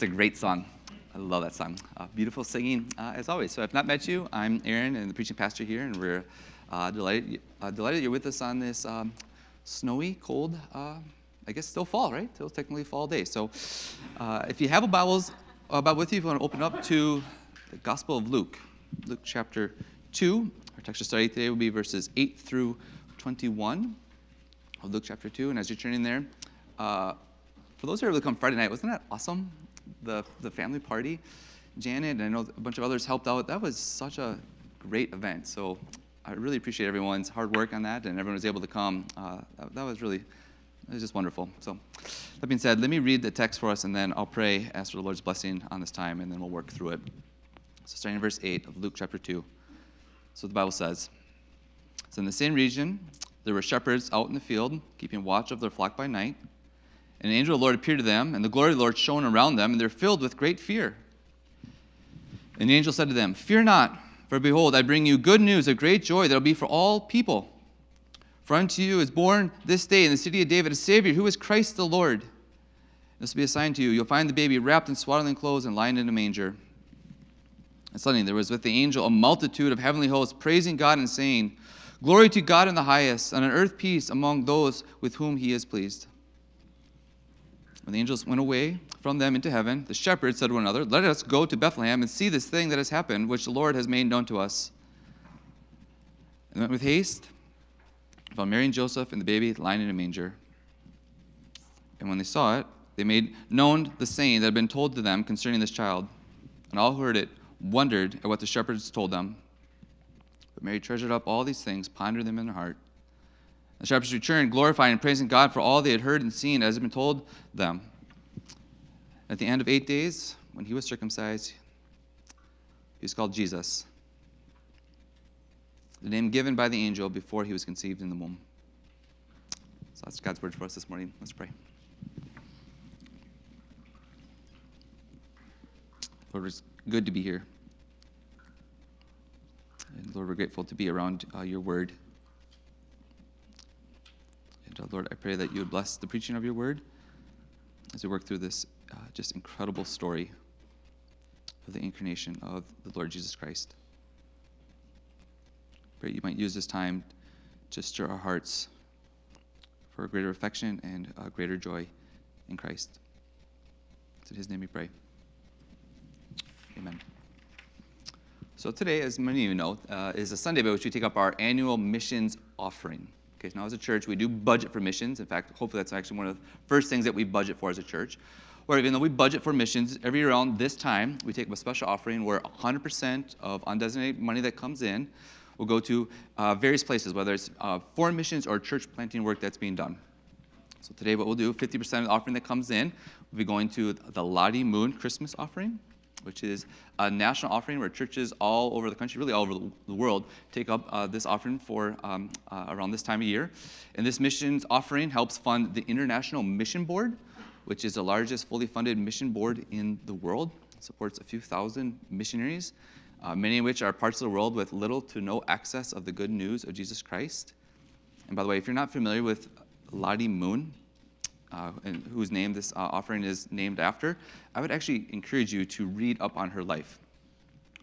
That's a great song. I love that song. Uh, beautiful singing, uh, as always. So, if not met you, I'm Aaron and the preaching pastor here, and we're uh, delighted, uh, delighted you're with us on this um, snowy, cold, uh, I guess still fall, right? Still technically fall day. So, uh, if you have a Bibles about with you, if you want to open up to the Gospel of Luke, Luke chapter 2. Our text of study today will be verses 8 through 21 of Luke chapter 2. And as you're turning there, for those who are able to come Friday night, wasn't that awesome? The, the family party. Janet and I know a bunch of others helped out. That was such a great event. So I really appreciate everyone's hard work on that, and everyone was able to come. Uh, that, that, was really, it was just wonderful. So that being said, let me read the text for us, and then I'll pray, ask for the Lord's blessing on this time, and then we'll work through it. So starting in verse 8 of Luke chapter 2. So the Bible says, So in the same region, there were shepherds out in the field, keeping watch of their flock by night. And an angel of the Lord appeared to them, and the glory of the Lord shone around them, and they're filled with great fear. And the angel said to them, Fear not, for behold, I bring you good news of great joy that will be for all people. For unto you is born this day in the city of David a Savior, who is Christ the Lord. This will be a sign to you. You'll find the baby wrapped in swaddling clothes and lying in a manger. And suddenly there was with the angel a multitude of heavenly hosts praising God and saying, Glory to God in the highest, and on earth peace among those with whom he is pleased. When the angels went away from them into heaven, the shepherds said to one another, Let us go to Bethlehem and see this thing that has happened, which the Lord has made known to us. And they went with haste, found Mary and Joseph and the baby lying in a manger. And when they saw it, they made known the saying that had been told to them concerning this child. And all who heard it wondered at what the shepherds told them. But Mary treasured up all these things, pondered them in her heart. The shepherds returned, glorifying and praising God for all they had heard and seen as had been told them. At the end of eight days, when he was circumcised, he was called Jesus, the name given by the angel before he was conceived in the womb. So that's God's word for us this morning. Let's pray. Lord, it's good to be here. And Lord, we're grateful to be around uh, your word. And uh, Lord, I pray that you would bless the preaching of your word as we work through this uh, just incredible story of the incarnation of the Lord Jesus Christ. Pray you might use this time to stir our hearts for a greater affection and a greater joy in Christ. It's in his name we pray. Amen. So today, as many of you know, uh, is a Sunday by which we take up our annual missions offering. Now as a church, we do budget for missions. In fact, hopefully that's actually one of the first things that we budget for as a church. Where even though we budget for missions, every year around this time, we take up a special offering where 100% of undesignated money that comes in will go to uh, various places, whether it's uh, foreign missions or church planting work that's being done. So today what we'll do, 50% of the offering that comes in will be going to the Lottie Moon Christmas offering which is a national offering where churches all over the country, really all over the world, take up uh, this offering for um, uh, around this time of year. And this missions offering helps fund the International Mission Board, which is the largest fully funded mission board in the world. It supports a few thousand missionaries, uh, many of which are parts of the world with little to no access of the good news of Jesus Christ. And by the way, if you're not familiar with Lottie Moon, uh, and whose name this uh, offering is named after, I would actually encourage you to read up on her life.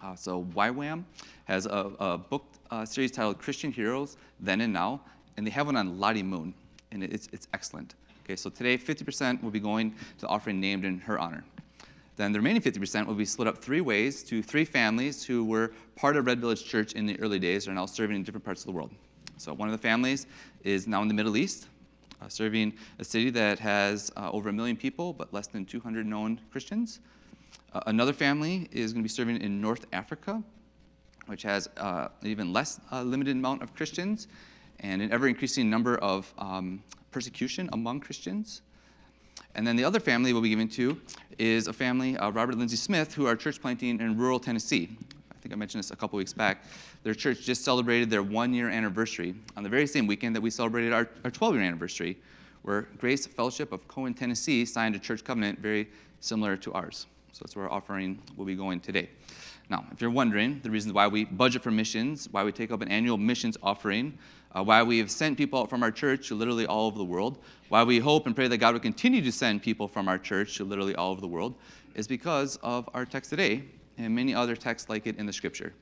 Uh, so YWAM has a, a book uh, series titled Christian Heroes Then and Now, and they have one on Lottie Moon, and it's, it's excellent. Okay, so today 50% will be going to the offering named in her honor. Then the remaining 50% will be split up three ways to three families who were part of Red Village Church in the early days, and are now serving in different parts of the world. So one of the families is now in the Middle East, serving a city that has uh, over a million people but less than 200 known Christians. Uh, another family is going to be serving in North Africa, which has uh, an even less uh, limited amount of Christians and an ever increasing number of um, persecution among Christians. And then the other family we'll be giving to is a family, uh, Robert Lindsay Smith, who are church planting in rural Tennessee think I mentioned this a couple weeks back. Their church just celebrated their one year anniversary on the very same weekend that we celebrated our, our 12 year anniversary, where Grace Fellowship of Cowan, Tennessee signed a church covenant very similar to ours. So that's where our offering will be going today. Now, if you're wondering the reasons why we budget for missions, why we take up an annual missions offering, uh, why we have sent people out from our church to literally all over the world, why we hope and pray that God will continue to send people from our church to literally all over the world, is because of our text today and many other texts like it in the scripture.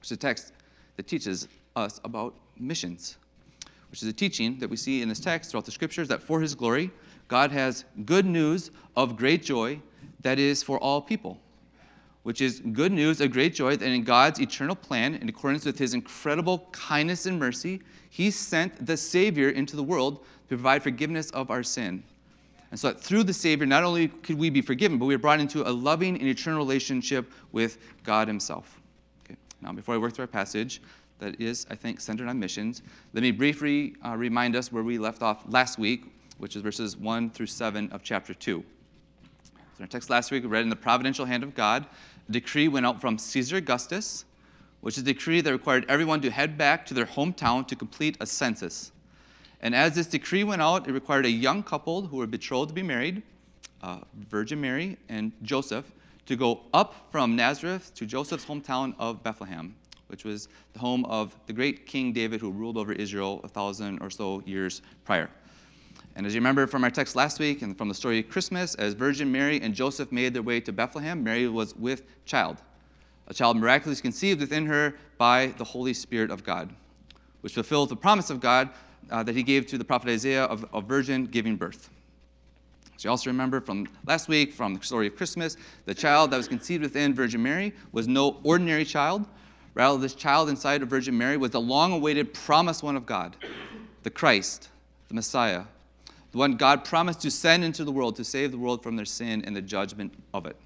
It's a text that teaches us about missions, which is a teaching that we see in this text throughout the scriptures that for his glory, God has good news of great joy that is for all people which is good news, of great joy that in God's eternal plan, in accordance with his incredible kindness and mercy, he sent the Savior into the world to provide forgiveness of our sin. And so through the Savior, not only could we be forgiven, but we are brought into a loving and eternal relationship with God himself. Okay. Now, before I work through our passage, that is, I think, centered on missions, let me briefly uh, remind us where we left off last week, which is verses 1 through 7 of chapter 2. So in our text last week, we read in the providential hand of God, a decree went out from Caesar Augustus, which is a decree that required everyone to head back to their hometown to complete a census. And as this decree went out, it required a young couple who were betrothed to be married, uh, Virgin Mary and Joseph, to go up from Nazareth to Joseph's hometown of Bethlehem, which was the home of the great King David who ruled over Israel a thousand or so years prior. And as you remember from our text last week and from the story of Christmas, as Virgin Mary and Joseph made their way to Bethlehem, Mary was with child, a child miraculously conceived within her by the Holy Spirit of God, which fulfilled the promise of God Uh, that he gave to the prophet Isaiah of a virgin giving birth. So you also remember from last week, from the story of Christmas, the child that was conceived within Virgin Mary was no ordinary child. Rather, this child inside of Virgin Mary was the long awaited promised one of God, the Christ, the Messiah, the one God promised to send into the world to save the world from their sin and the judgment of it.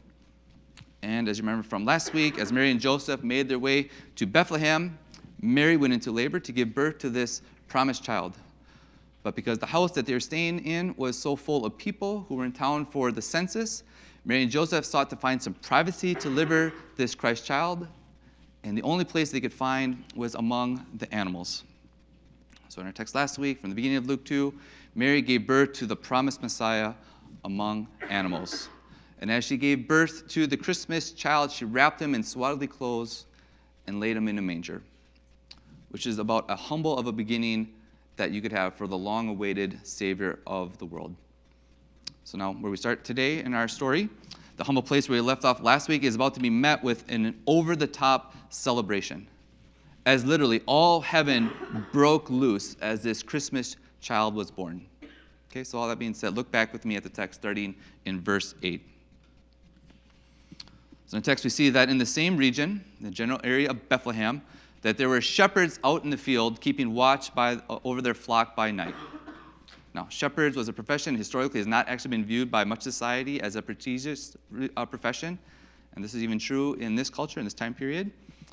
And as you remember from last week, as Mary and Joseph made their way to Bethlehem, Mary went into labor to give birth to this promised child. But because the house that they were staying in was so full of people who were in town for the census, Mary and Joseph sought to find some privacy to deliver this Christ child, and the only place they could find was among the animals. So, in our text last week, from the beginning of Luke 2, Mary gave birth to the promised Messiah among animals. And as she gave birth to the Christmas child, she wrapped him in swaddling clothes and laid him in a manger, which is about a humble of a beginning that you could have for the long awaited Savior of the world. So, now where we start today in our story, the humble place where we left off last week is about to be met with an over the top celebration. As literally all heaven broke loose as this Christmas child was born. Okay, so all that being said, look back with me at the text starting in verse 8. So in the text, we see that in the same region, the general area of Bethlehem, that there were shepherds out in the field keeping watch by, over their flock by night. Now, shepherds was a profession historically has not actually been viewed by much society as a prestigious uh, profession, and this is even true in this culture in this time period.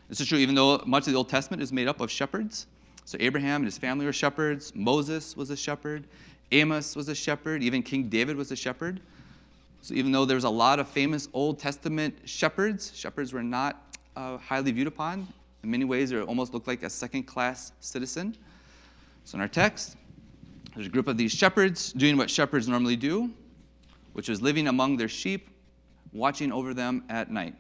This is true even though much of the Old Testament is made up of shepherds. So Abraham and his family were shepherds. Moses was a shepherd. Amos was a shepherd. Even King David was a shepherd. So even though there's a lot of famous Old Testament shepherds, shepherds were not uh, highly viewed upon. In many ways, they almost looked like a second-class citizen. So in our text, there's a group of these shepherds doing what shepherds normally do, which was living among their sheep, watching over them at night.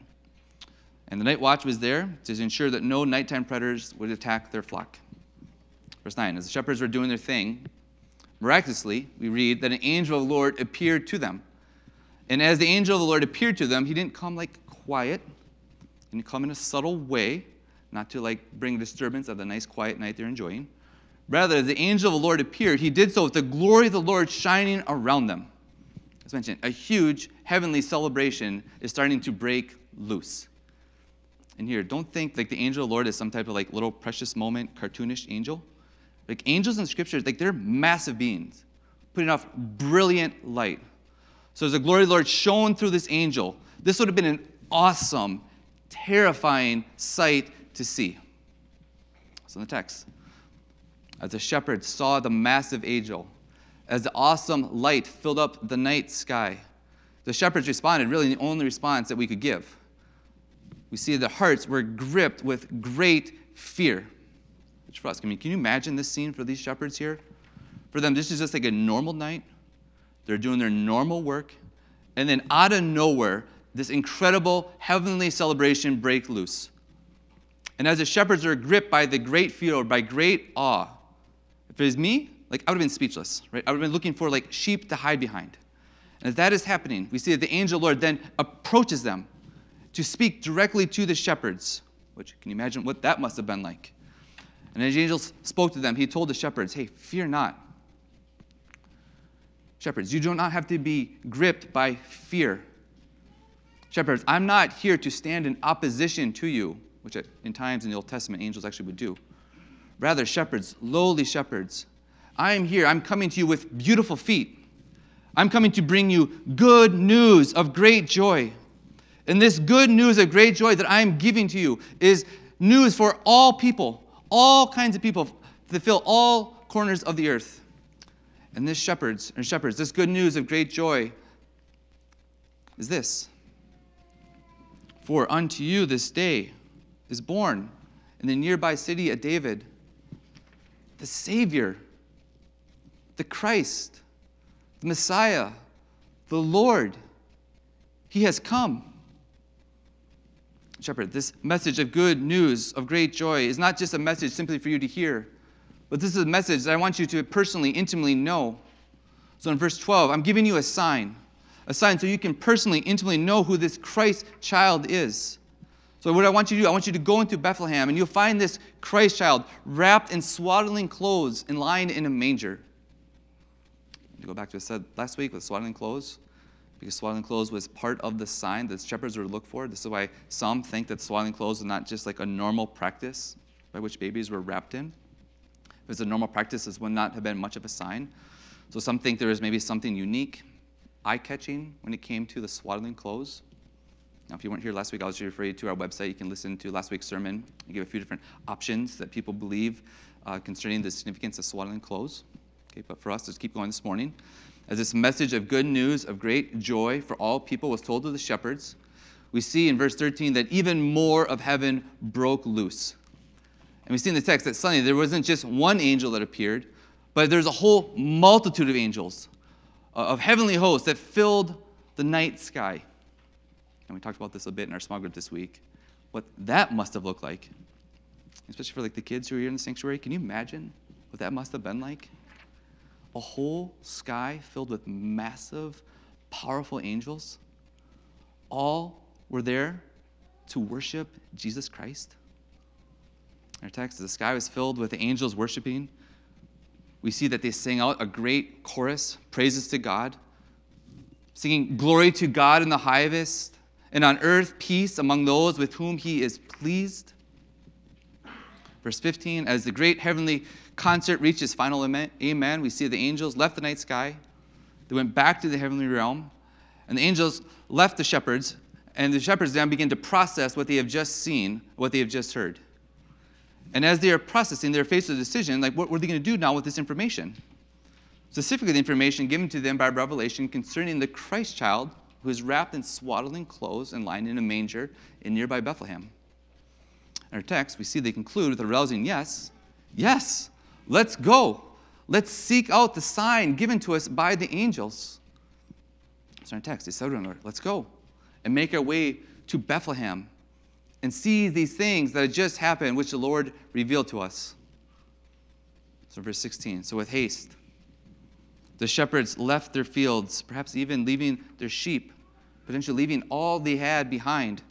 And the night watch was there to ensure that no nighttime predators would attack their flock. Verse 9 As the shepherds were doing their thing, miraculously, we read that an angel of the Lord appeared to them. And as the angel of the Lord appeared to them, he didn't come like quiet, he didn't come in a subtle way, not to like bring disturbance of the nice quiet night they're enjoying. Rather, the angel of the Lord appeared, he did so with the glory of the Lord shining around them. As mentioned, a huge heavenly celebration is starting to break loose. And here, don't think like the angel of the Lord is some type of like little precious moment, cartoonish angel. Like angels in scriptures, like they're massive beings, putting off brilliant light. So as the glory of the Lord shone through this angel, this would have been an awesome, terrifying sight to see. So in the text, as the shepherds saw the massive angel, as the awesome light filled up the night sky, the shepherds responded, really the only response that we could give. We see the hearts were gripped with great fear. Which for us, I mean, can you imagine this scene for these shepherds here? For them, this is just like a normal night. They're doing their normal work. And then out of nowhere, this incredible heavenly celebration break loose. And as the shepherds are gripped by the great fear or by great awe, if it was me, like I would have been speechless, right? I would have been looking for like sheep to hide behind. And as that is happening, we see that the angel Lord then approaches them to speak directly to the shepherds, which can you imagine what that must have been like? And as the angel spoke to them, he told the shepherds, Hey, fear not. Shepherds, you do not have to be gripped by fear. Shepherds, I'm not here to stand in opposition to you, which in times in the Old Testament angels actually would do. Rather, shepherds, lowly shepherds, I am here. I'm coming to you with beautiful feet. I'm coming to bring you good news of great joy. And this good news of great joy that I am giving to you is news for all people, all kinds of people, to fill all corners of the earth. And this shepherds and shepherds, this good news of great joy is this. For unto you this day is born in the nearby city of David the Savior, the Christ, the Messiah, the Lord. He has come. Shepherd, this message of good news, of great joy, is not just a message simply for you to hear, but this is a message that I want you to personally, intimately know. So in verse 12, I'm giving you a sign, a sign so you can personally, intimately know who this Christ child is. So, what I want you to do, I want you to go into Bethlehem and you'll find this Christ child wrapped in swaddling clothes and lying in a manger. You go back to what I said last week with swaddling clothes because swaddling clothes was part of the sign that shepherds would look for. This is why some think that swaddling clothes is not just like a normal practice by which babies were wrapped in. If it was a normal practice, this would not have been much of a sign. So some think there is maybe something unique, eye-catching when it came to the swaddling clothes. Now, if you weren't here last week, I'll just refer you to our website. You can listen to last week's sermon. I give a few different options that people believe uh, concerning the significance of swaddling clothes. Okay, but for us, let's keep going this morning as this message of good news of great joy for all people was told to the shepherds, we see in verse 13 that even more of heaven broke loose. And we see in the text that suddenly there wasn't just one angel that appeared, but there's a whole multitude of angels, uh, of heavenly hosts that filled the night sky. And we talked about this a bit in our small group this week. What that must have looked like, especially for like the kids who are here in the sanctuary. Can you imagine what that must have been like? a whole sky filled with massive, powerful angels, all were there to worship Jesus Christ. Our text, the sky was filled with angels worshiping. We see that they sang out a great chorus, praises to God, singing glory to God in the highest, and on earth peace among those with whom he is pleased. Verse 15, as the great heavenly concert reached its final amen, we see the angels left the night sky. They went back to the heavenly realm. And the angels left the shepherds, and the shepherds then begin to process what they have just seen, what they have just heard. And as they are processing, they're faced with a decision like, what, are they going to do now with this information? Specifically, the information given to them by Revelation concerning the Christ child who is wrapped in swaddling clothes and lying in a manger in nearby Bethlehem. In our text, we see they conclude with a rousing yes. Yes, let's go. Let's seek out the sign given to us by the angels. So in our text, they said to let's go and make our way to Bethlehem and see these things that had just happened, which the Lord revealed to us. So, verse 16. So, with haste, the shepherds left their fields, perhaps even leaving their sheep, potentially leaving all they had behind,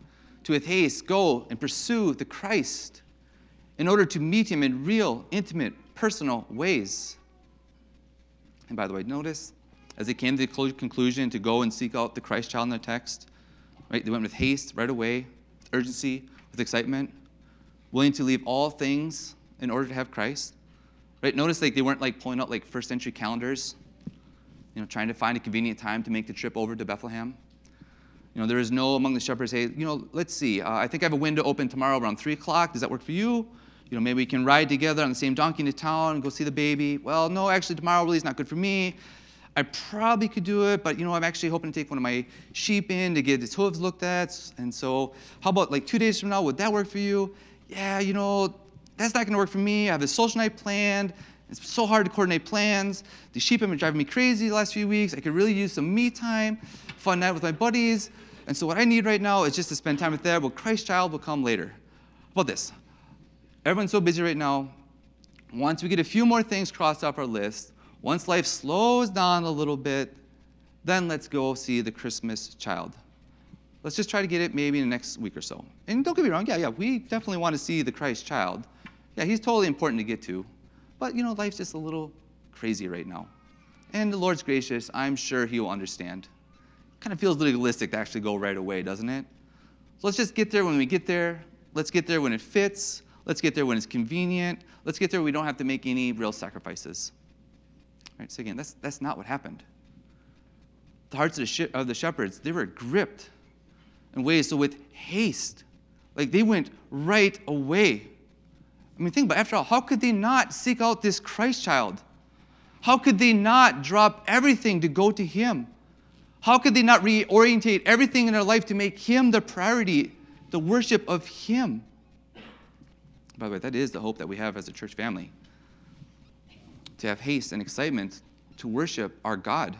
to with haste go and pursue the Christ in order to meet him in real, intimate, personal ways. And by the way, notice as they came to the conclusion to go and seek out the Christ child in the text, right? They went with haste right away, with urgency, with excitement, willing to leave all things in order to have Christ. Right? Notice like they weren't like pulling out like first century calendars, you know, trying to find a convenient time to make the trip over to Bethlehem. You know, there is no among the shepherds, hey, you know, let's see. Uh, I think I have a window open tomorrow around 3 o'clock. Does that work for you? You know, maybe we can ride together on the same donkey into town and go see the baby. Well, no, actually, tomorrow really is not good for me. I probably could do it, but you know, I'm actually hoping to take one of my sheep in to get its hooves looked at. And so, how about like two days from now? Would that work for you? Yeah, you know, that's not going to work for me. I have a social night planned. It's so hard to coordinate plans. The sheep have been driving me crazy the last few weeks. I could really use some me time, fun night with my buddies. And so what I need right now is just to spend time with them. Well, Christ child will come later. How about this? Everyone's so busy right now. Once we get a few more things crossed off our list, once life slows down a little bit, then let's go see the Christmas child. Let's just try to get it maybe in the next week or so. And don't get me wrong, yeah, yeah, we definitely want to see the Christ child. Yeah, he's totally important to get to. But, you know, life's just a little crazy right now. And the Lord's gracious, I'm sure he will understand. Kind of feels legalistic to actually go right away, doesn't it? So let's just get there when we get there. Let's get there when it fits. Let's get there when it's convenient. Let's get there we don't have to make any real sacrifices. Right? So again, that's, that's not what happened. The hearts of the, sh- of the shepherds, they were gripped in ways so with haste. Like they went right away. I mean, think about it. after all, how could they not seek out this Christ child? How could they not drop everything to go to him? How could they not reorientate everything in their life to make him the priority, the worship of him? By the way, that is the hope that we have as a church family. To have haste and excitement to worship our God,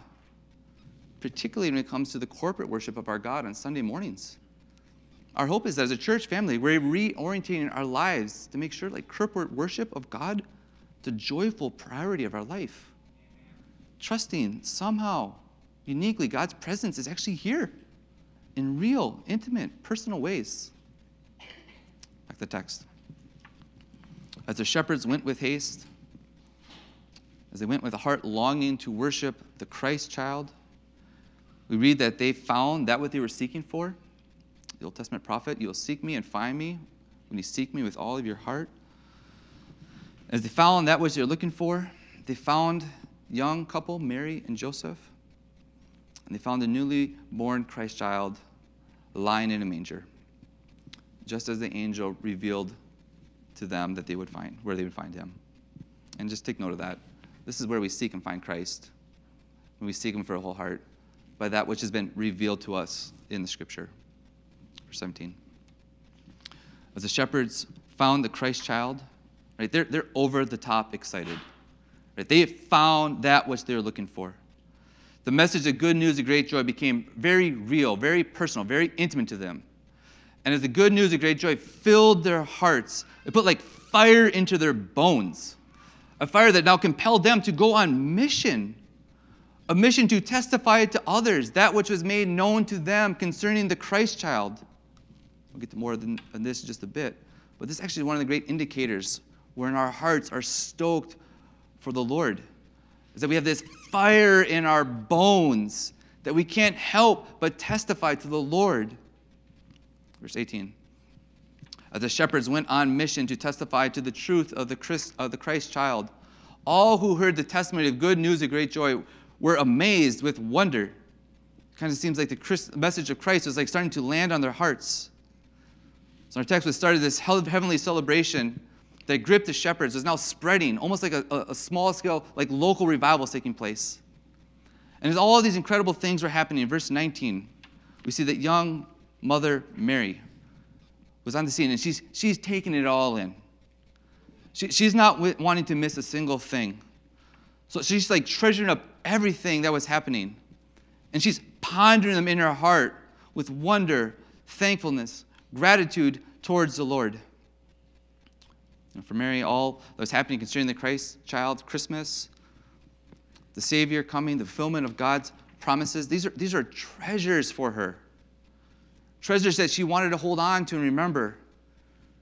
particularly when it comes to the corporate worship of our God on Sunday mornings. Our hope is that as a church family, we're reorienting our lives to make sure, like corporate worship of God, the joyful priority of our life. Trusting somehow, uniquely, God's presence is actually here in real, intimate, personal ways. To the text. As the shepherds went with haste, as they went with a heart longing to worship the Christ child, we read that they found that what they were seeking for. The Old Testament prophet, you'll seek me and find me when you seek me with all of your heart. As they found that which they're looking for, they found young couple, Mary and Joseph, and they found the newly born Christ child lying in a manger, just as the angel revealed to them that they would find, where they would find him. And just take note of that. This is where we seek and find Christ. When we seek him for a whole heart, by that which has been revealed to us in the scripture. Verse 17. As the shepherds found the Christ child, right, they're, they're over the top excited. Right? They found that which they were looking for. The message of good news of great joy became very real, very personal, very intimate to them. And as the good news of great joy filled their hearts, it put like fire into their bones. A fire that now compelled them to go on mission. A mission to testify to others that which was made known to them concerning the Christ child. We'll get to more than this in just a bit. But this actually is one of the great indicators wherein our hearts are stoked for the Lord. Is that we have this fire in our bones that we can't help but testify to the Lord. Verse 18. As the shepherds went on mission to testify to the truth of the, Christ, of the Christ child, all who heard the testimony of good news of great joy were amazed with wonder. It kind of seems like the Christ, message of Christ was like starting to land on their hearts. So our text was started this heavenly celebration that gripped the shepherds is now spreading, almost like a, a small scale, like local revival is taking place. And as all these incredible things were happening, in verse 19, we see that young mother Mary was on the scene and she's, she's taking it all in. She, she's not w- wanting to miss a single thing. So she's like treasuring up everything that was happening. And she's pondering them in her heart with wonder, thankfulness, gratitude towards the Lord. And for Mary, all that was happening concerning the Christ child, Christmas, the Savior coming, the fulfillment of God's promises, these are, these are treasures for her. Treasures that she wanted to hold on to and remember.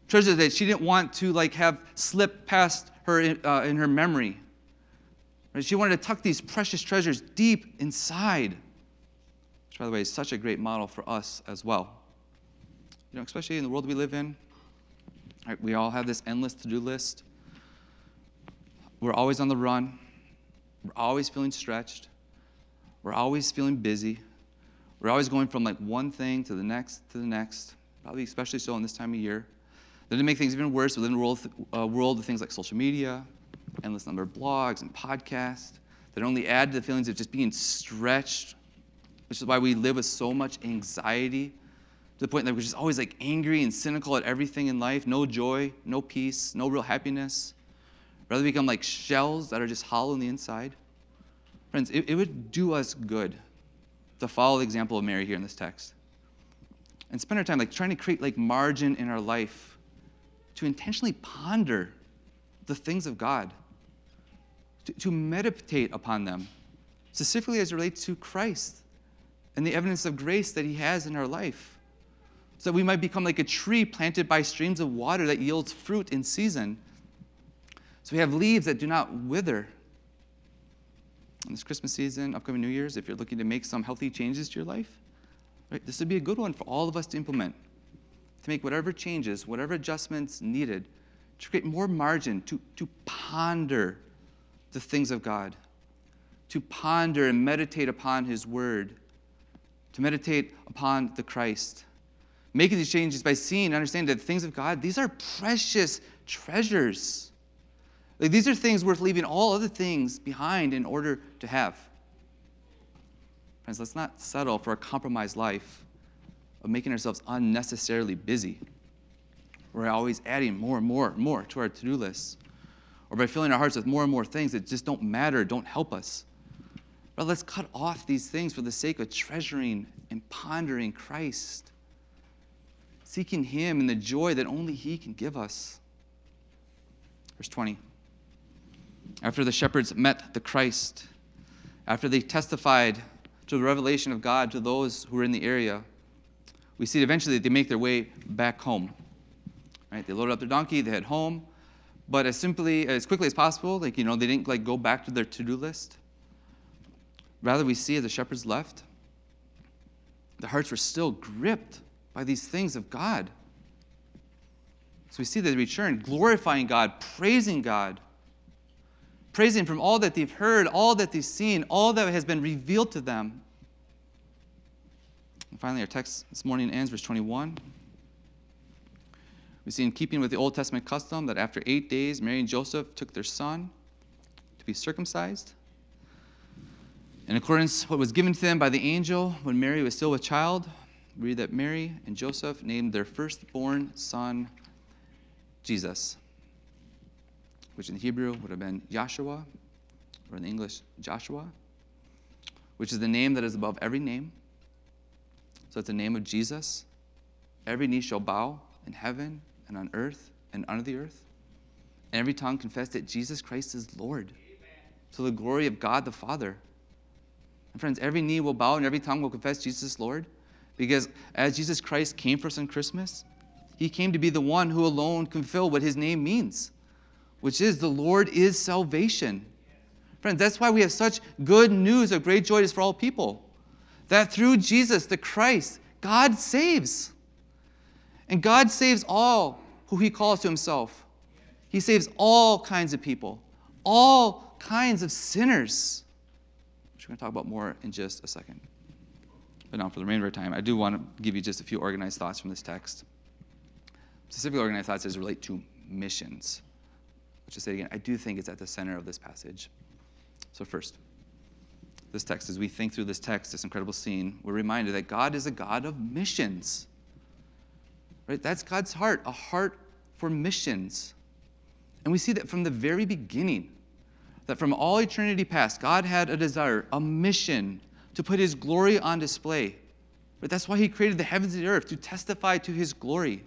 Treasures that she didn't want to like have slip past her in, uh, in her memory. She wanted to tuck these precious treasures deep inside. Which, by the way, is such a great model for us as well. You know, especially in the world we live in. Right? We all have this endless to-do list. We're always on the run. We're always feeling stretched. We're always feeling busy. We're always going from like one thing to the next to the next, probably especially so in this time of year. Then to make things even worse, within the world, uh, world of things like social media, endless number of blogs and podcasts that only add to the feelings of just being stretched, which is why we live with so much anxiety to the point that we're just always like angry and cynical at everything in life, no joy, no peace, no real happiness. Rather become like shells that are just hollow on the inside. Friends, it, it would do us good to follow the example of Mary here in this text. and spend our time like trying to create like margin in our life to intentionally ponder the things of God, to, to meditate upon them, specifically as it relates to Christ and the evidence of grace that He has in our life, so we might become like a tree planted by streams of water that yields fruit in season. So we have leaves that do not wither. This Christmas season, upcoming New Year's, if you're looking to make some healthy changes to your life, right, this would be a good one for all of us to implement. To make whatever changes, whatever adjustments needed, to create more margin, to, to ponder the things of God, to ponder and meditate upon His Word to meditate upon the Christ. Making these changes by seeing and understanding that the things of God, these are precious treasures. Like these are things worth leaving all other things behind in order to have. Friends, let's not settle for a compromised life of making ourselves unnecessarily busy. We're always adding more and more and more to our to do list. Or by filling our hearts with more and more things that just don't matter, don't help us. But let's cut off these things for the sake of treasuring and pondering Christ, seeking Him and the joy that only He can give us. Verse 20. After the shepherds met the Christ, after they testified to the revelation of God to those who were in the area, we see eventually they make their way back home. Right? They loaded up their donkey, they head home, but as simply as quickly as possible, like you know, they didn't like go back to their to-do list. Rather, we see as the shepherds left, the hearts were still gripped by these things of God. So we see they return, glorifying God, praising God, praising from all that they've heard, all that they've seen, all that has been revealed to them. And finally, our text this morning ends, verse 21. We see, in keeping with the Old Testament custom, that after eight days, Mary and Joseph took their son to be circumcised. In accordance what was given to them by the angel when Mary was still a child, we read that Mary and Joseph named their firstborn son Jesus, which in Hebrew would have been Yahshua, or in English, Joshua, which is the name that is above every name. So it's the name of Jesus. Every knee shall bow in heaven and on earth and under the earth. And every tongue confess that Jesus Christ is Lord. To the glory of God the Father. And friends, every knee will bow and every tongue will confess Jesus Lord. Because as Jesus Christ came for us on Christmas, he came to be the one who alone can fill what his name means, which is the Lord is salvation. Friends, that's why we have such good news of great joy is for all people. That through Jesus, the Christ, God saves. And God saves all who he calls to himself. He saves all kinds of people, all kinds of sinners which we're going to talk about more in just a second. But now, for the remainder of time, I do want to give you just a few organized thoughts from this text. Specifically, organized thoughts as relate to missions. Let's just say again, I do think it's at the center of this passage. So, first, this text, as we think through this text, this incredible scene, we're reminded that God is a God of missions. Right? That's God's heart, a heart for missions. And we see that from the very beginning that from all eternity past, God had a desire, a mission to put his glory on display. But that's why he created the heavens and the earth, to testify to his glory.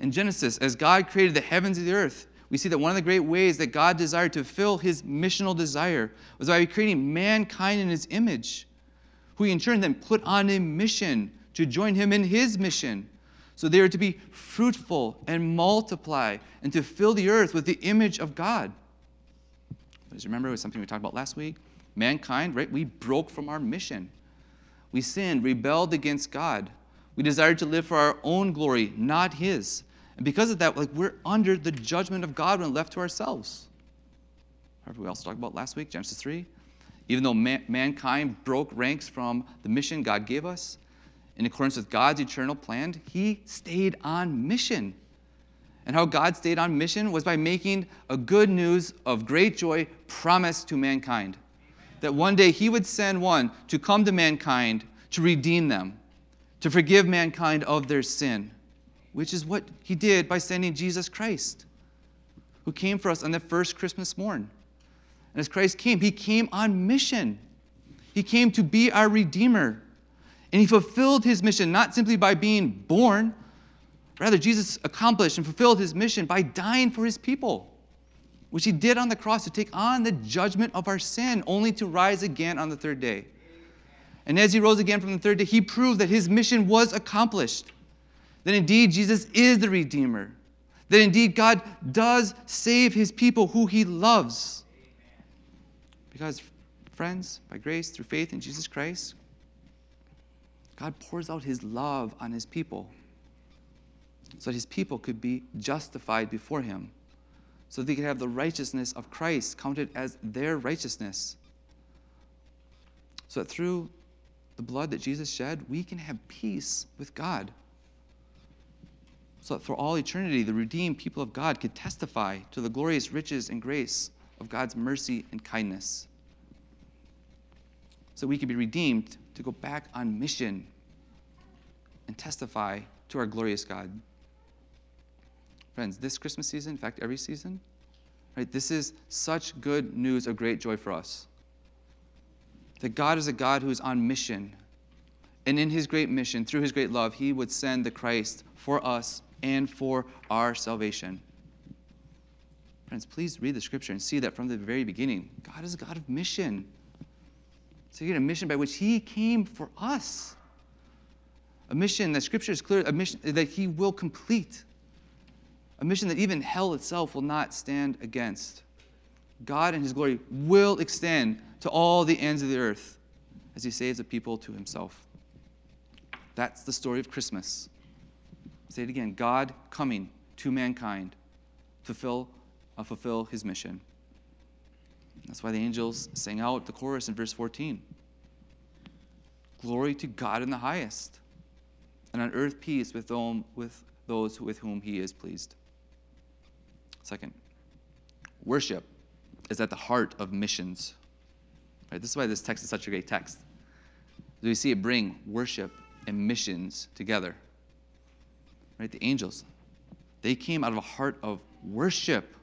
In Genesis, as God created the heavens and the earth, we see that one of the great ways that God desired to fill his missional desire was by creating mankind in his image, who he in turn then put on a mission to join him in his mission. So they are to be fruitful and multiply and to fill the earth with the image of God. As you remember, it was something we talked about last week. Mankind, right? We broke from our mission. We sinned, rebelled against God. We desired to live for our own glory, not His. And because of that, like we're under the judgment of God when left to ourselves. Remember we also talked about last week, Genesis 3. Even though man- mankind broke ranks from the mission God gave us, in accordance with God's eternal plan, He stayed on mission. And how God stayed on mission was by making a good news of great joy promised to mankind. That one day he would send one to come to mankind to redeem them, to forgive mankind of their sin, which is what he did by sending Jesus Christ, who came for us on the first Christmas morn. And as Christ came, he came on mission. He came to be our Redeemer. And he fulfilled his mission not simply by being born, rather, Jesus accomplished and fulfilled his mission by dying for his people, which he did on the cross to take on the judgment of our sin, only to rise again on the third day. And as he rose again from the third day, he proved that his mission was accomplished. That indeed Jesus is the Redeemer. That indeed God does save his people who he loves. Because, friends, by grace, through faith in Jesus Christ, God pours out his love on his people so that his people could be justified before him, so they could have the righteousness of Christ counted as their righteousness. So that through the blood that Jesus shed, we can have peace with God. So that for all eternity, the redeemed people of God could testify to the glorious riches and grace of God's mercy and kindness. So we could be redeemed to go back on mission and testify to our glorious God. Friends, this Christmas season, in fact, every season, right, this is such good news of great joy for us. That God is a God who is on mission. And in his great mission, through his great love, he would send the Christ for us and for our salvation. Friends, please read the scripture and see that from the very beginning. God is a God of mission. So you get a mission by which he came for us. A mission that scripture is clear, a mission that he will complete. A mission that even hell itself will not stand against. God and his glory will extend to all the ends of the earth as he saves a people to himself. That's the story of Christmas. Say it again God coming to mankind, fulfill, uh, fulfill his mission. That's why the angels sang out the chorus in verse 14 Glory to God in the highest, and on earth peace with, with those with whom he is pleased. Second, worship is at the heart of missions. Right? This is why this text is such a great text. We see it bring worship and missions together. Right? The angels, they came out of a heart of worship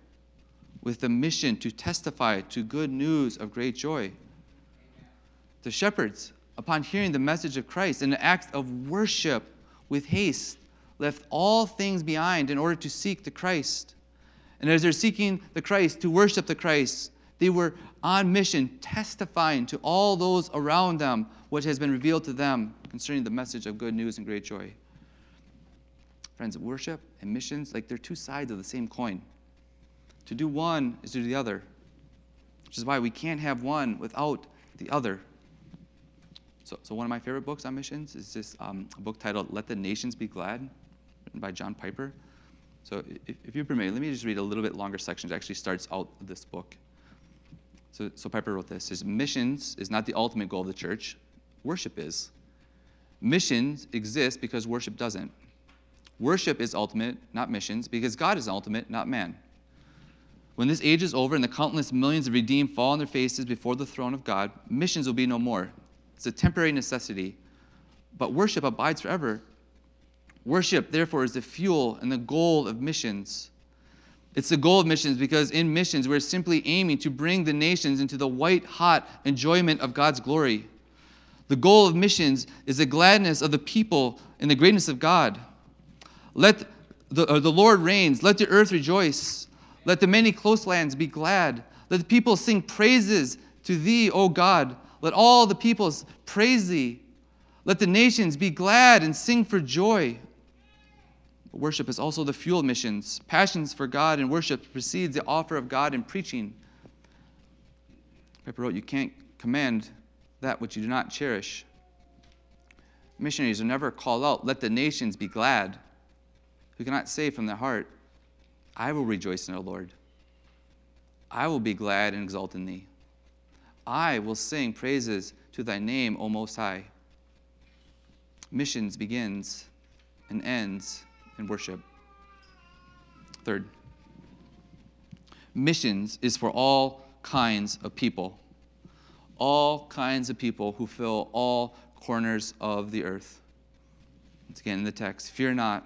with the mission to testify to good news of great joy. The shepherds, upon hearing the message of Christ, in an act of worship with haste, left all things behind in order to seek the Christ. And as they're seeking the Christ, to worship the Christ, they were on mission, testifying to all those around them what has been revealed to them concerning the message of good news and great joy. Friends, worship and missions, like they're two sides of the same coin. To do one is to do the other, which is why we can't have one without the other. So, so one of my favorite books on missions is this um, book titled Let the Nations Be Glad, written by John Piper. So if, if you permit, let me just read a little bit longer section. It actually starts out this book. So, so Piper wrote this, says, missions is not the ultimate goal of the church. Worship is. Missions exist because worship doesn't. Worship is ultimate, not missions, because God is ultimate, not man. When this age is over and the countless millions of redeemed fall on their faces before the throne of God, missions will be no more. It's a temporary necessity. But worship abides forever. Worship, therefore, is the fuel and the goal of missions. It's the goal of missions because in missions, we're simply aiming to bring the nations into the white hot enjoyment of God's glory. The goal of missions is the gladness of the people in the greatness of God. Let the, uh, the Lord reigns. Let the earth rejoice. Let the many close lands be glad. Let the people sing praises to thee, O God. Let all the peoples praise thee. Let the nations be glad and sing for joy. Worship is also the fuel of missions. Passions for God and worship precedes the offer of God in preaching. Piper wrote, You can't command that which you do not cherish. Missionaries are never called out, Let the nations be glad who cannot say from their heart, I will rejoice in the Lord. I will be glad and exult in thee. I will sing praises to thy name, O Most High. Missions begins and ends in worship. Third, missions is for all kinds of people. All kinds of people who fill all corners of the earth. Once again in the text, fear not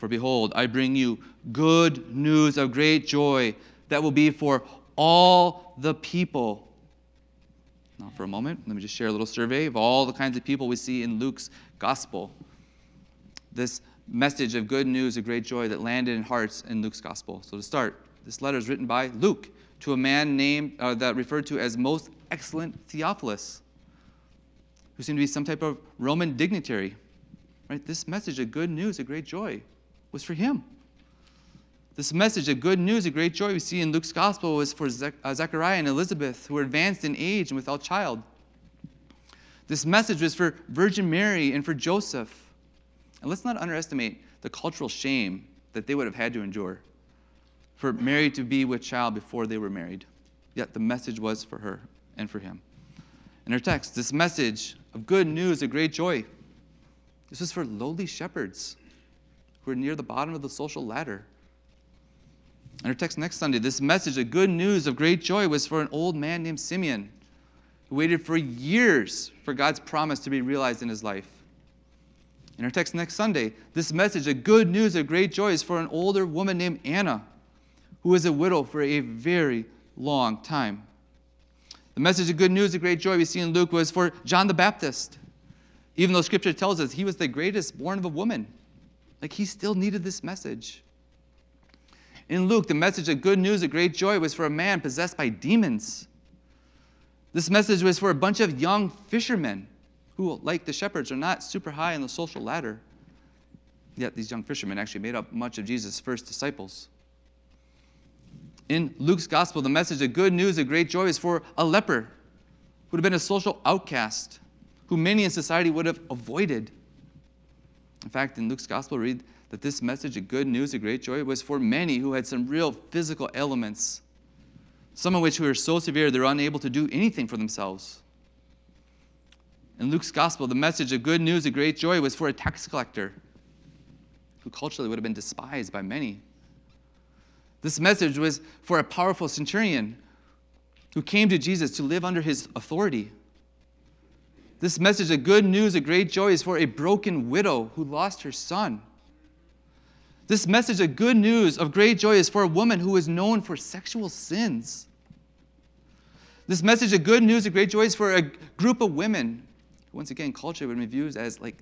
for behold, I bring you good news of great joy that will be for all the people. Now, for a moment, let me just share a little survey of all the kinds of people we see in Luke's gospel. This message of good news, of great joy that landed in hearts in Luke's gospel. So, to start, this letter is written by Luke to a man named uh, that referred to as most excellent Theophilus, who seemed to be some type of Roman dignitary. Right? This message of good news, of great joy, was for him. This message of good news, of great joy we see in Luke's gospel was for uh, Zechariah and Elizabeth, who were advanced in age and without child. This message was for Virgin Mary and for Joseph. And let's not underestimate the cultural shame that they would have had to endure for Mary to be with child before they were married. Yet the message was for her and for him. In her text, this message of good news, of great joy, this was for lowly shepherds who are near the bottom of the social ladder. In her text next Sunday, this message of good news of great joy was for an old man named Simeon who waited for years for God's promise to be realized in his life. In our text next Sunday, this message of good news of great joy is for an older woman named Anna who was a widow for a very long time. The message of good news of great joy we see in Luke was for John the Baptist. Even though scripture tells us he was the greatest born of a woman, like he still needed this message. In Luke, the message of good news of great joy was for a man possessed by demons. This message was for a bunch of young fishermen who, like the shepherds, are not super high on the social ladder. Yet these young fishermen actually made up much of Jesus' first disciples. In Luke's gospel, the message of good news of great joy is for a leper who would have been a social outcast, who many in society would have avoided. In fact, in Luke's gospel, read that this message of good news of great joy was for many who had some real physical ailments, some of which were so severe they're unable to do anything for themselves. In Luke's gospel, the message of good news of great joy was for a tax collector who culturally would have been despised by many. This message was for a powerful centurion who came to Jesus to live under his authority. This message of good news of great joy is for a broken widow who lost her son. This message of good news of great joy is for a woman who is known for sexual sins. This message of good news of great joy is for a group of women once again, culture would be viewed as like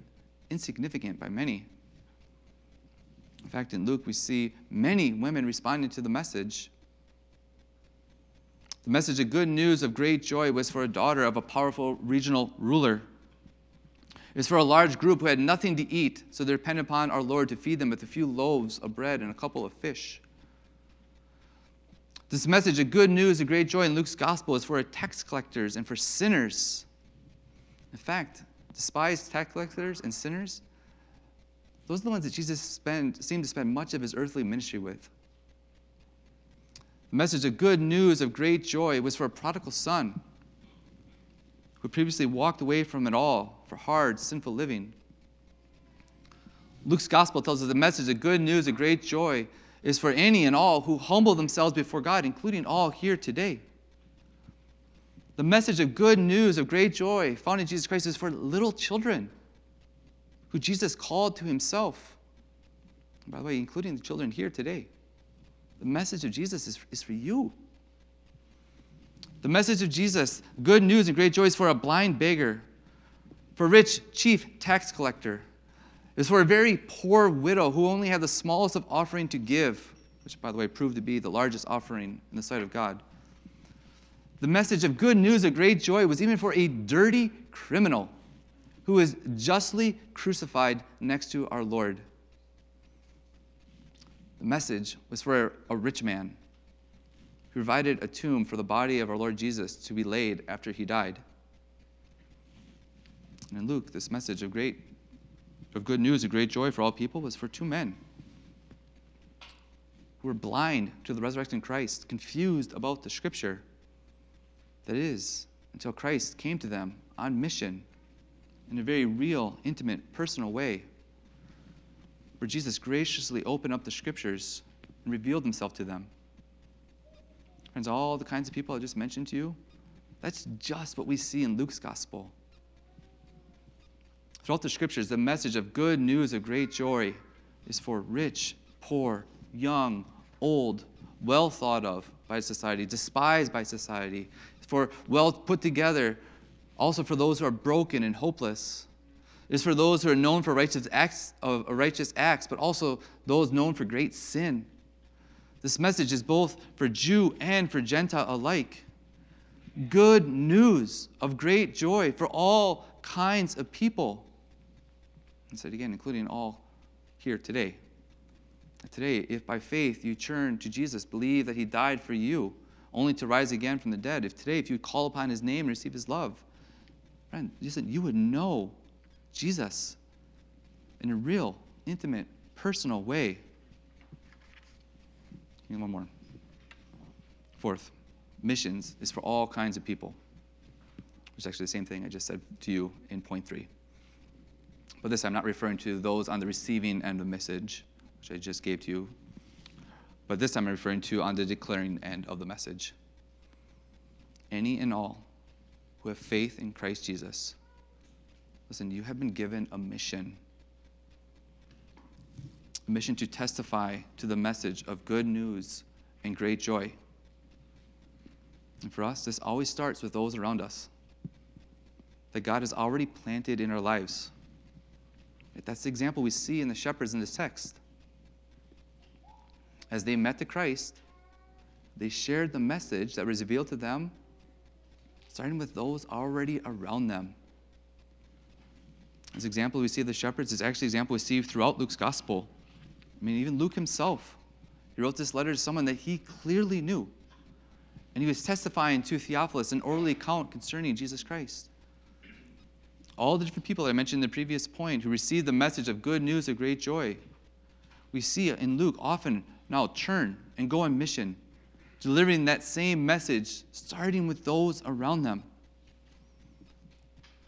insignificant by many. In fact, in Luke, we see many women responding to the message. The message of good news of great joy was for a daughter of a powerful regional ruler. It was for a large group who had nothing to eat, so they depended upon our Lord to feed them with a few loaves of bread and a couple of fish. This message of good news, of great joy in Luke's gospel is for tax collectors and for sinners. In fact, despised tax collectors and sinners, those are the ones that Jesus spend, seemed to spend much of his earthly ministry with. The message of good news of great joy was for a prodigal son who previously walked away from it all for hard, sinful living. Luke's gospel tells us the message of good news, of great joy, is for any and all who humble themselves before God, including all here today. The message of good news, of great joy, found in Jesus Christ, is for little children who Jesus called to himself. By the way, including the children here today. The message of Jesus is, is for you. The message of Jesus, good news and great joy, is for a blind beggar, for a rich chief tax collector, is for a very poor widow who only had the smallest of offering to give, which, by the way, proved to be the largest offering in the sight of God. The message of good news of great joy was even for a dirty criminal who was justly crucified next to our Lord. The message was for a rich man who provided a tomb for the body of our Lord Jesus to be laid after he died. And in Luke, this message of great of good news, of great joy for all people was for two men who were blind to the resurrected Christ, confused about the scripture. That is, until Christ came to them on mission in a very real, intimate, personal way, where Jesus graciously opened up the scriptures and revealed himself to them. Friends, all the kinds of people I just mentioned to you, that's just what we see in Luke's gospel. Throughout the scriptures, the message of good news of great joy is for rich, poor, young, old, well thought of by society, despised by society, for well put together, also for those who are broken and hopeless. It is for those who are known for righteous acts, of uh, righteous acts, but also those known for great sin. This message is both for Jew and for Gentile alike. Good news of great joy for all kinds of people. And said again, including all here today. Today, if by faith you turn to Jesus, believe that he died for you, only to rise again from the dead, if today, if you call upon his name and receive his love, friend, listen, you would know Jesus in a real, intimate, personal way. And one more. Fourth, missions is for all kinds of people, is actually the same thing I just said to you in point three. But this I'm not referring to those on the receiving end of the message, which I just gave to you. But this time I'm referring to on the declaring end of the message. Any and all who have faith in Christ Jesus, listen, you have been given a mission. A mission to testify to the message of good news and great joy. And for us, this always starts with those around us that God has already planted in our lives. That's the example we see in the shepherds in this text. As they met the Christ, they shared the message that was revealed to them, starting with those already around them. This example we see of the shepherds is actually an example we see throughout Luke's gospel. I mean, even Luke himself, he wrote this letter to someone that he clearly knew. And he was testifying to Theophilus an orally account concerning Jesus Christ all the different people I mentioned in the previous point who received the message of good news of great joy. We see in Luke often now turn and go on mission, delivering that same message, starting with those around them.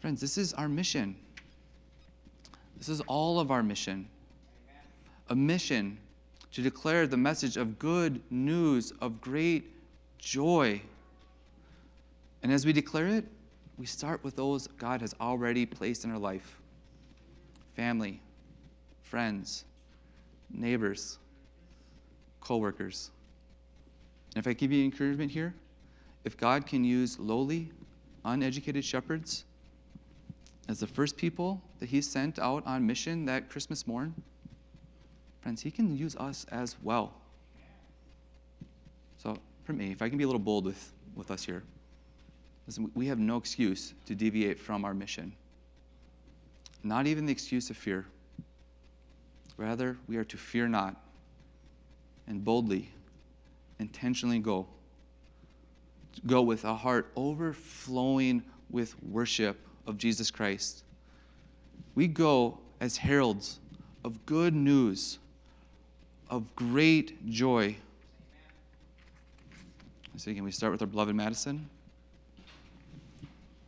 Friends, this is our mission. This is all of our mission. A mission to declare the message of good news of great joy. And as we declare it, we start with those God has already placed in our life family, friends, neighbors, co-workers. And if I give you encouragement here, if God can use lowly, uneducated shepherds as the first people that he sent out on mission that Christmas morn, friends, he can use us as well. So for me, if I can be a little bold with, with us here, Listen, we have no excuse to deviate from our mission. Not even the excuse of fear. Rather, we are to fear not and boldly, intentionally go. Go with a heart overflowing with worship of Jesus Christ. We go as heralds of good news, of great joy. So again, we start with our beloved Madison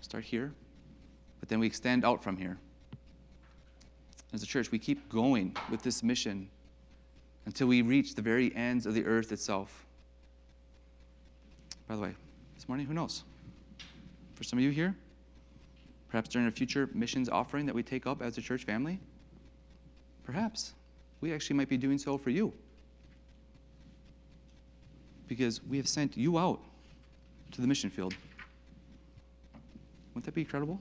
start here, but then we extend out from here. As a church, we keep going with this mission until we reach the very ends of the earth itself. By the way, this morning, who knows? For some of you here, perhaps during a future missions offering that we take up as a church family, perhaps we actually might be doing so for you. Because we have sent you out to the mission field. Wouldn't that be incredible?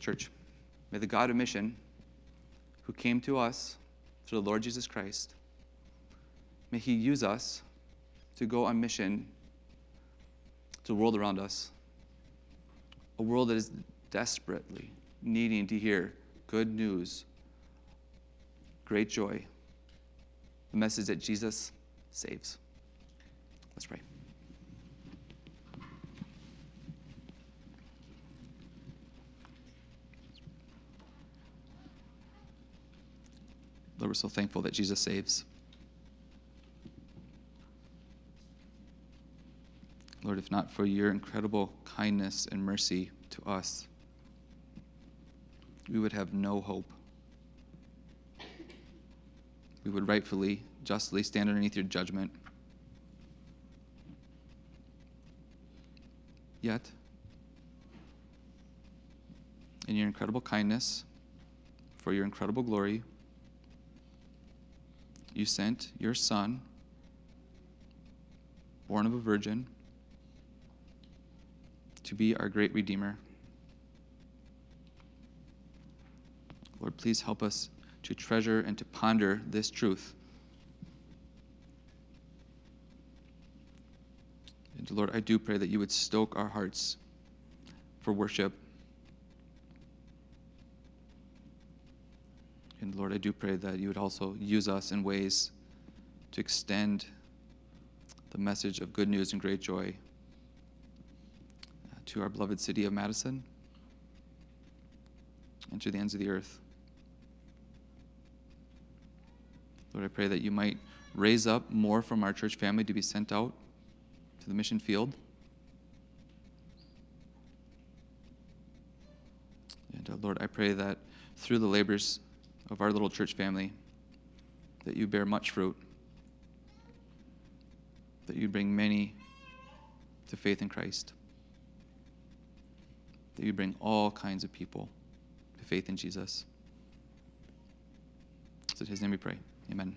Church, may the God of mission, who came to us through the Lord Jesus Christ, may he use us to go on mission to the world around us, a world that is desperately needing to hear good news, great joy, the message that Jesus saves. Let's pray. We're so thankful that Jesus saves. Lord, if not for your incredible kindness and mercy to us, we would have no hope. We would rightfully, justly stand underneath your judgment. Yet, in your incredible kindness, for your incredible glory, you sent your son, born of a virgin, to be our great Redeemer. Lord, please help us to treasure and to ponder this truth. And Lord, I do pray that you would stoke our hearts for worship. And Lord, I do pray that you would also use us in ways to extend the message of good news and great joy uh, to our beloved city of Madison and to the ends of the earth. Lord, I pray that you might raise up more from our church family to be sent out to the mission field. And uh, Lord, I pray that through the labors of our little church family, that you bear much fruit, that you bring many to faith in Christ, that you bring all kinds of people to faith in Jesus. So in his name we pray. Amen.